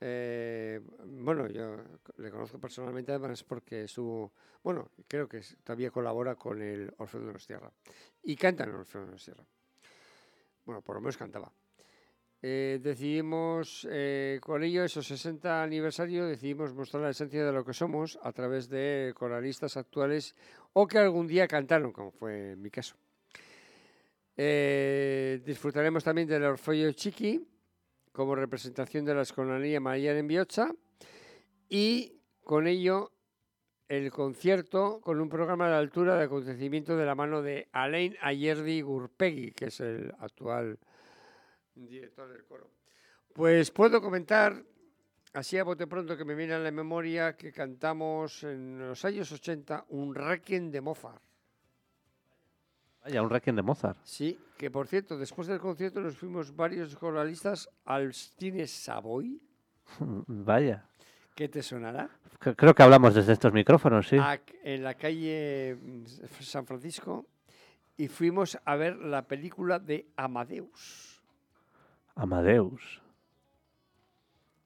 S2: eh, bueno, yo le conozco personalmente además porque estuvo, bueno, creo que todavía colabora con el Orfeo de los Tierra y canta en el Orfeo de los Tierra. Bueno, por lo menos cantaba. Eh, decidimos, eh, con ello, esos 60 aniversario, decidimos mostrar la esencia de lo que somos a través de coralistas actuales o que algún día cantaron, como fue mi caso. Eh, disfrutaremos también del Orfeo Chiqui como representación de la Escolanía María en Biocha y con ello el concierto con un programa de altura de acontecimiento de la mano de Alain Ayerdi Gurpegui, que es el actual director del coro. Pues puedo comentar, así a bote pronto que me viene a la memoria, que cantamos en los años 80 un Requiem de Mozart.
S1: Vaya, un requiem de Mozart.
S2: Sí, que por cierto, después del concierto nos fuimos varios coralistas al cine Savoy.
S1: Vaya.
S2: ¿Qué te sonará?
S1: Creo que hablamos desde estos micrófonos, sí.
S2: En la calle mm, San Francisco y fuimos a ver la película de Amadeus,
S1: Amadeus.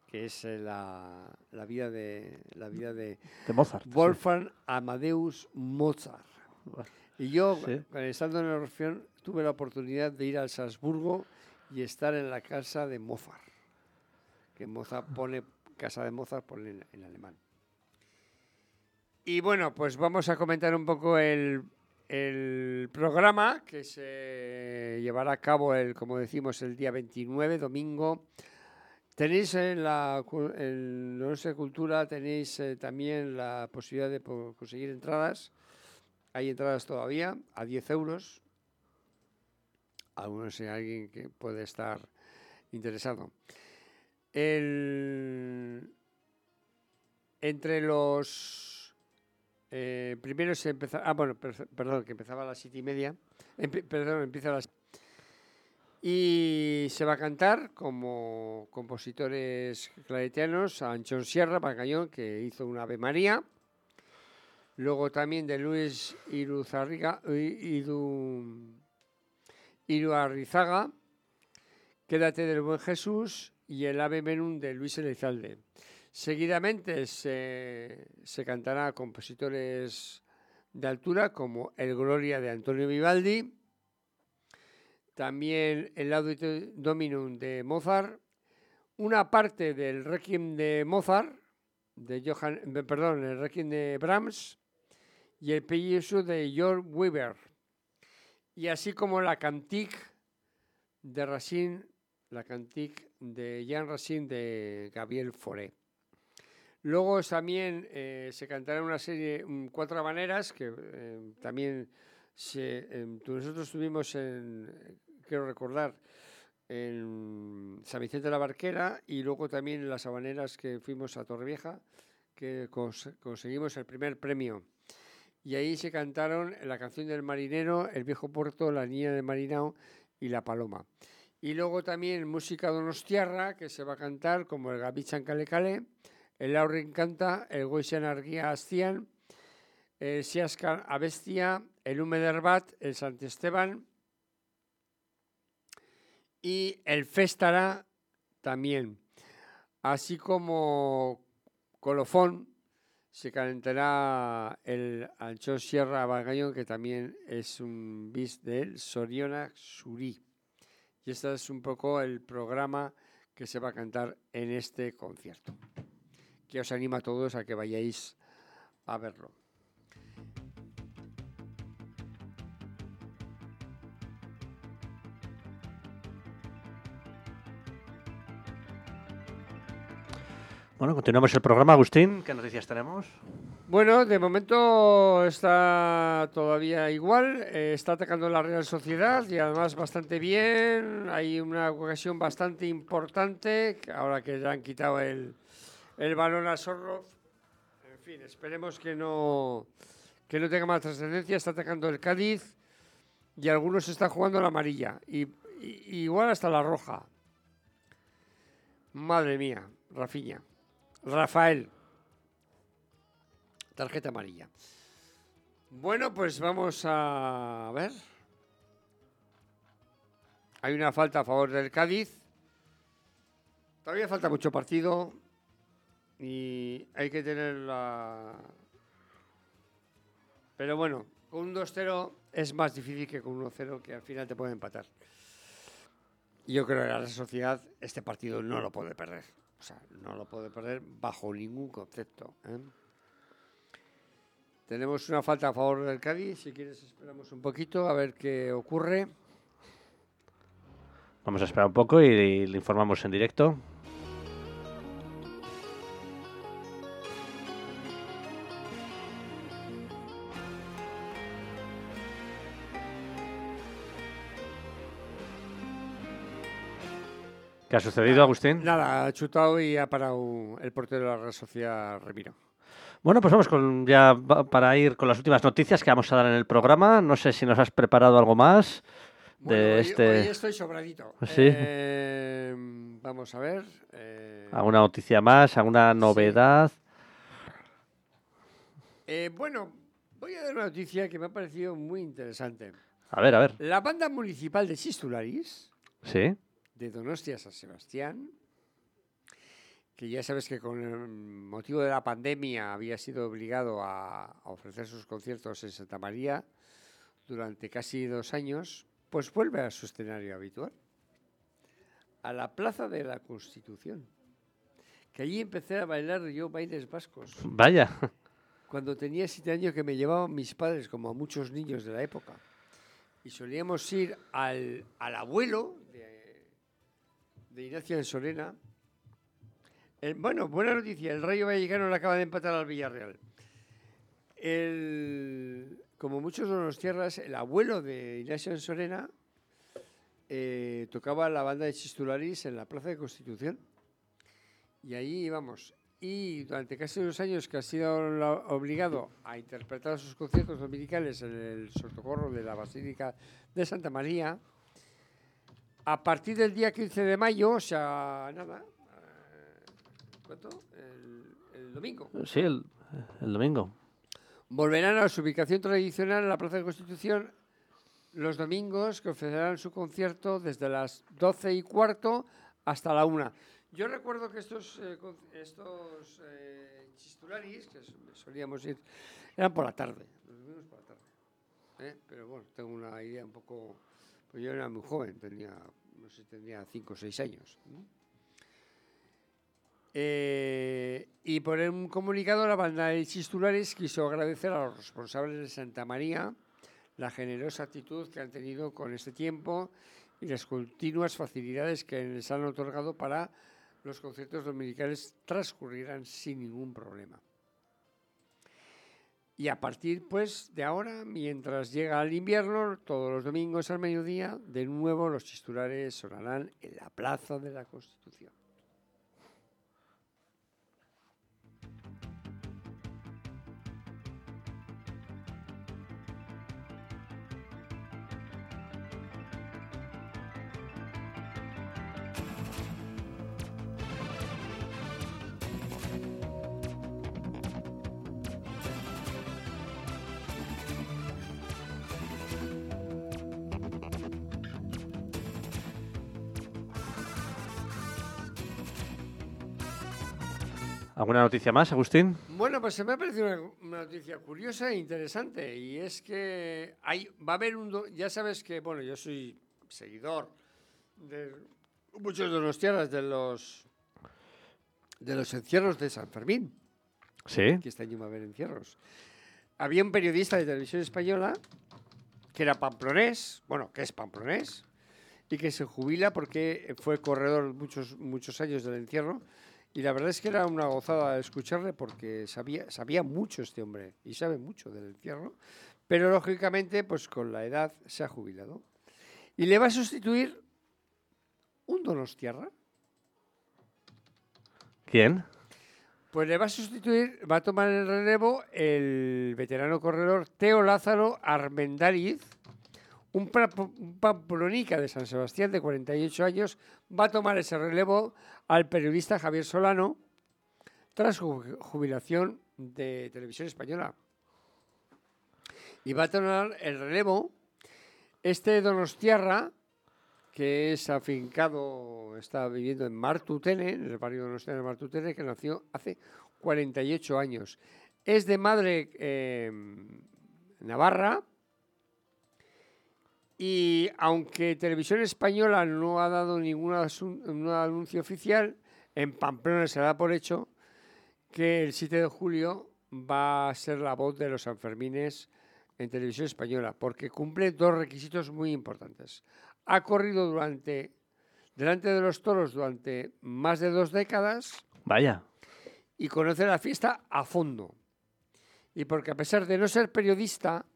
S2: que es eh, la, la vida de la vida de
S1: De Mozart. sí.
S2: Wolfgang Amadeus Mozart. Y yo,
S1: Sí.
S2: eh, estando en el Orfeón, tuve la oportunidad de ir al Salzburgo y estar en la casa de Mozart. Que Mozart pone, casa de Mozart pone en, en alemán. Y bueno, pues vamos a comentar un poco el, el programa que se llevará a cabo, el, como decimos, el día 29, domingo. Tenéis en la en nuestra cultura tenéis eh, también la posibilidad de conseguir entradas. Hay entradas todavía a 10 euros. Aún no sé alguien que puede estar interesado. El- entre los eh, primero se empezaba. Ah, bueno, per- perdón, que empezaba a las siete y media. Perdón, empieza a las. Y se va a cantar como compositores claretianos a Anchón Sierra, Pacayón, que hizo una Ave María. Luego también de Luis Iruzarriga, Iru, Iruarrizaga, Quédate del Buen Jesús y el Ave Menún de Luis Elizalde. Seguidamente se, cantará a compositores de altura como El Gloria de Antonio Vivaldi, también el Laudito Dominum de Mozart, una parte del Requiem de Mozart, de Johann, perdón, el Requiem de Brahms y el Pellejo de Georg Weber. y así como la cantique de Racine, la cantique de Jean Racine de Gabriel Fauré. Luego también eh, se cantará una serie, mm, cuatro habaneras, que eh, también se, em, nosotros estuvimos en, quiero recordar, en San Vicente de la Barquera y luego también en las habaneras que fuimos a Torrevieja, que cons- conseguimos el primer premio. Y ahí se cantaron la canción del marinero, El viejo puerto, La niña del marinao y La paloma. Y luego también música donostiarra, que se va a cantar como el Gabichan Cale Cale, el Laurin Canta, el Goixan Arguía Astian, el Siascar Abestia, el Humederbat, el Sant Esteban y el Festara también. Así como colofón, se calentará el ancho Sierra Bagallón, que también es un bis del Soriona Surí. Y este es un poco el programa que se va a cantar en este concierto. Que os animo a todos a que vayáis a verlo.
S1: Bueno, continuamos el programa, Agustín. ¿Qué noticias tenemos?
S2: Bueno, de momento está todavía igual, eh, está atacando la Real Sociedad y además bastante bien. Hay una ocasión bastante importante, ahora que ya han quitado el, el balón a Sorroz. En fin, esperemos que no, que no tenga más trascendencia. Está atacando el Cádiz y algunos están jugando la amarilla, y, y- igual hasta la roja. Madre mía, Rafiña. Rafael. Tarjeta amarilla. Bueno, pues vamos a ver. Hay una falta a favor del Cádiz. Todavía falta mucho partido. Y hay que tener la... Pero bueno, con un 2-0 es más difícil que con un 1-0, que al final te puede empatar. Yo creo que la Sociedad este partido no lo puede perder. O sea, no lo puede perder bajo ningún concepto. ¿eh? Tenemos una falta a favor del Cádiz. Si quieres, esperamos un poquito a ver qué ocurre.
S1: Vamos a esperar un poco y le informamos en directo. ¿Qué ha sucedido, Agustín?
S2: Nada, ha chutado y ha parado el portero de la Real Sociedad, Remiro.
S1: Bueno, pues vamos con ya para ir con las últimas noticias que vamos a dar en el programa. No sé si nos has preparado algo más de
S2: Bueno, hoy,
S1: este
S2: hoy estoy sobradito.
S1: Sí.
S2: Eh, vamos a ver. eh,
S1: alguna noticia más, alguna novedad.
S2: eh, bueno, voy a dar una noticia que me ha parecido muy interesante.
S1: A ver, a ver.
S2: La banda municipal de Sistularis,
S1: Sí.
S2: De Donostia San Sebastián, que ya sabes que con el motivo de la pandemia había sido obligado a, a ofrecer sus conciertos en Santa María durante casi dos años, pues vuelve a su escenario habitual, a la Plaza de la Constitución, que allí empecé a bailar yo bailes vascos.
S1: Vaya.
S2: Cuando tenía siete años que me llevaban mis padres, como a muchos niños de la época. Y solíamos ir al, al abuelo de Ignacio en Sorena. El- bueno, buena noticia, el Rayo Vallecano le acaba de empatar al Villarreal. Como muchos de los tierras, el abuelo de Ignacio en Sorena eh, tocaba la banda de Chistularis en la Plaza de Constitución. Y ahí íbamos. Y durante casi dos años que ha sido obligado a interpretar sus conciertos dominicales en el socorro de la Basílica de Santa María, a partir del día 15 de mayo, o sea, nada, eh, ¿cuánto? El, el domingo,
S1: Sí, el, el domingo.
S2: volverán a su ubicación tradicional en la Plaza de Constitución los domingos que ofrecerán su concierto desde las 12 y cuarto hasta la 1. Yo recuerdo que estos, eh, estos eh, chistularis, que solíamos ir, eran por la tarde, los domingos por la tarde. ¿eh? Pero bueno, tengo una idea un poco... Pues yo era muy joven, tenía, no sé, tendría 5 o 6 años. Eh, y por un comunicado, la banda de Chistulares quiso agradecer a los responsables de Santa María la generosa actitud que han tenido con este tiempo y las continuas facilidades que les han otorgado para los conciertos dominicales transcurrieran sin ningún problema. Y a partir pues de ahora, mientras llega el invierno, todos los domingos al mediodía, de nuevo los chisturares sonarán en la Plaza de la Constitución.
S1: ¿Alguna noticia más, Agustín?
S2: Bueno, pues se me ha parecido una, una noticia curiosa e interesante y es que hay, va a haber un... do- Ya sabes que, bueno, yo soy seguidor de muchos de los tierras de los de los encierros de San Fermín,
S1: Sí.
S2: que este año va a haber encierros. Había un periodista de televisión española que era pamplonés, bueno, que es pamplonés, y que se jubila porque fue corredor muchos, muchos años del encierro. Y la verdad es que era una gozada escucharle porque sabía, sabía mucho este hombre y sabe mucho del encierro, pero lógicamente, pues con la edad se ha jubilado. Y le va a sustituir un Donostiarra.
S1: ¿Quién?
S2: Pues le va a sustituir, va a tomar el relevo el veterano corredor Teo Lázaro Armendáriz, un, pamplonica de San Sebastián de 48 años, va a tomar ese relevo al periodista Javier Solano tras su ju- jubilación de Televisión Española. Y va a tomar el relevo este Donostiarra, que es afincado, está viviendo en Martutene, en el barrio Donostiarra de Martutene, que nació hace 48 años. Es de madre eh, navarra y aunque Televisión Española no ha dado ningún ningún anuncio oficial, en Pamplona se da por hecho que el 7 de julio va a ser la voz de los Sanfermines en Televisión Española, porque cumple dos requisitos muy importantes. Ha corrido durante delante de los toros durante más de dos décadas
S1: Vaya.
S2: y conoce la fiesta a fondo. Y porque a pesar de no ser periodista,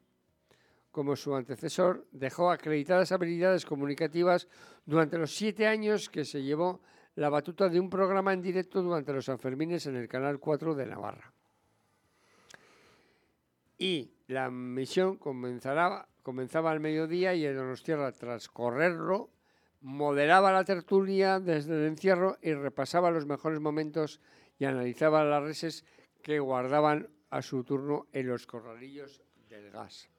S2: como su antecesor, dejó acreditadas habilidades comunicativas durante los siete años que se llevó la batuta de un programa en directo durante los Sanfermines en el Canal 4 de Navarra. Y la misión comenzaba al mediodía y el Donostierra, tras correrlo, moderaba la tertulia desde el encierro y repasaba los mejores momentos y analizaba las reses que guardaban a su turno en los corralillos del gas.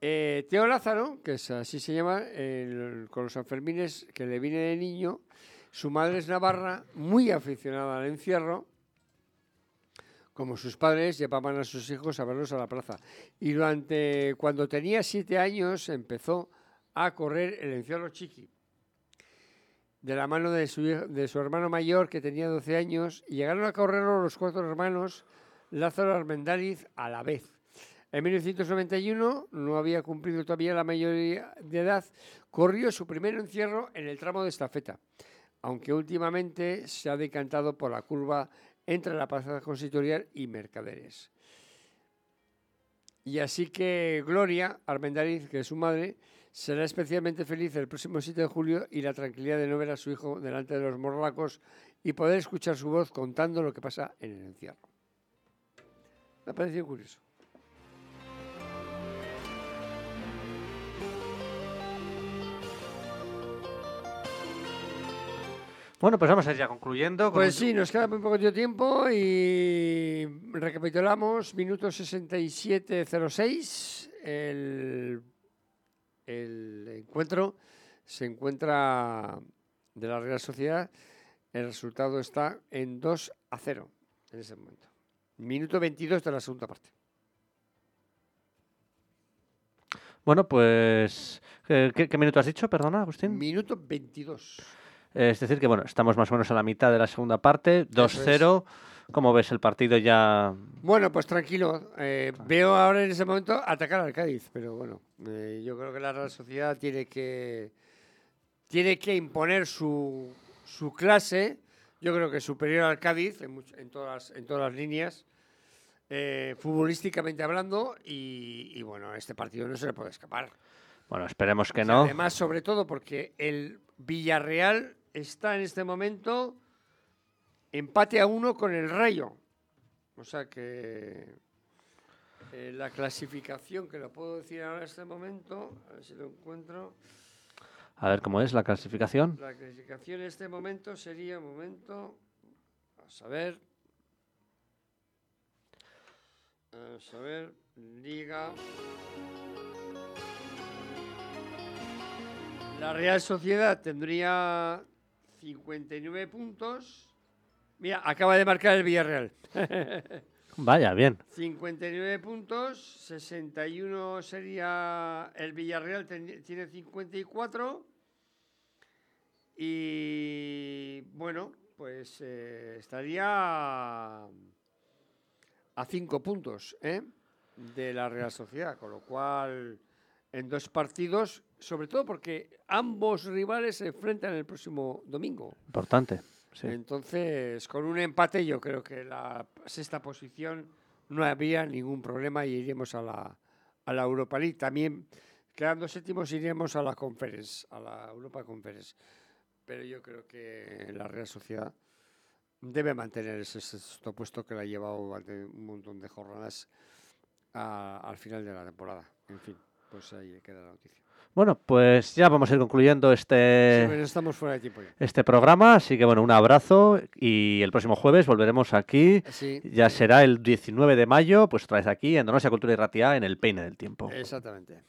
S2: Eh, Teo Lázaro, que es así se llama, el- con los Sanfermines que le viene de niño, su madre es navarra, muy aficionada al encierro, como sus padres llevaban a sus hijos a verlos a la plaza. Y durante, cuando tenía siete años, empezó a correr el encierro chiqui, de la mano de su, de su hermano mayor, que tenía 12 años, y llegaron a correrlo los cuatro hermanos Lázaro Armendáriz a la vez. En 1991 no había cumplido todavía la mayoría de edad, corrió su primer encierro en el tramo de estafeta, aunque últimamente se ha decantado por la curva entre la Plaza Consistorial y Mercaderes. Y así que Gloria Armendáriz, que es su madre, será especialmente feliz el próximo 7 de julio y la tranquilidad de no ver a su hijo delante de los morlacos y poder escuchar su voz contando lo que pasa en el encierro. Me ha parecido curioso.
S1: Bueno, pues vamos a ir ya concluyendo. con
S2: Pues sí, nos queda muy poco tiempo y recapitulamos, minuto 67.06, el, el encuentro se encuentra de la Real Sociedad, el resultado está en 2 a 0 en ese momento. Minuto 22 de la segunda parte.
S1: Bueno, pues... eh, ¿Qué, qué minuto has dicho? Perdona, Agustín.
S2: Minuto 22.
S1: Es decir, que bueno, estamos más o menos a la mitad de la segunda parte, 2-0, ¿Cómo ves el partido ya?
S2: Bueno, pues tranquilo. Eh, veo ahora en ese momento atacar al Cádiz, pero bueno, eh, yo creo que la Real Sociedad tiene que tiene que imponer su, su clase. Yo creo que superior al Cádiz en, en todas en todas las líneas, eh, futbolísticamente hablando y, y bueno, este partido no se le puede escapar.
S1: Bueno, esperemos que
S2: O sea,
S1: no.
S2: Además, sobre todo porque el Villarreal está en este momento empate a uno con el Rayo. O sea que eh, la clasificación, que lo puedo decir ahora en este momento, a ver si lo encuentro.
S1: A ver cómo es la clasificación.
S2: La clasificación en este momento sería, un momento, vamos a ver. Vamos a ver, Liga. La Real Sociedad tendría 59 puntos. Mira, acaba de marcar el Villarreal.
S1: Vaya, bien.
S2: 59 puntos, 61 sería el Villarreal, ten- tiene 54. Y bueno, pues eh, estaría a 5 puntos ¿eh? de la Real Sociedad, con lo cual en dos partidos, sobre todo porque ambos rivales se enfrentan el próximo domingo.
S1: Importante. Sí.
S2: Entonces, con un empate yo creo que la sexta posición no habría ningún problema y iremos a la, a la Europa League. También, quedando séptimos, iremos a la Conference, a la Europa Conference. Pero yo creo que la Real Sociedad debe mantener ese sexto puesto que la ha llevado durante un montón de jornadas a- al final de la temporada. En fin, pues ahí queda la noticia.
S1: Bueno, pues ya vamos a ir concluyendo
S2: Sí,
S1: este,
S2: bueno, estamos fuera de tiempo ya.
S1: este programa. Así que bueno, un abrazo y el próximo jueves volveremos aquí.
S2: Sí,
S1: Ya será el 19 de mayo, pues otra vez aquí en Donosia Cultura y Ratia en el Peine del Tiempo.
S2: exactamente.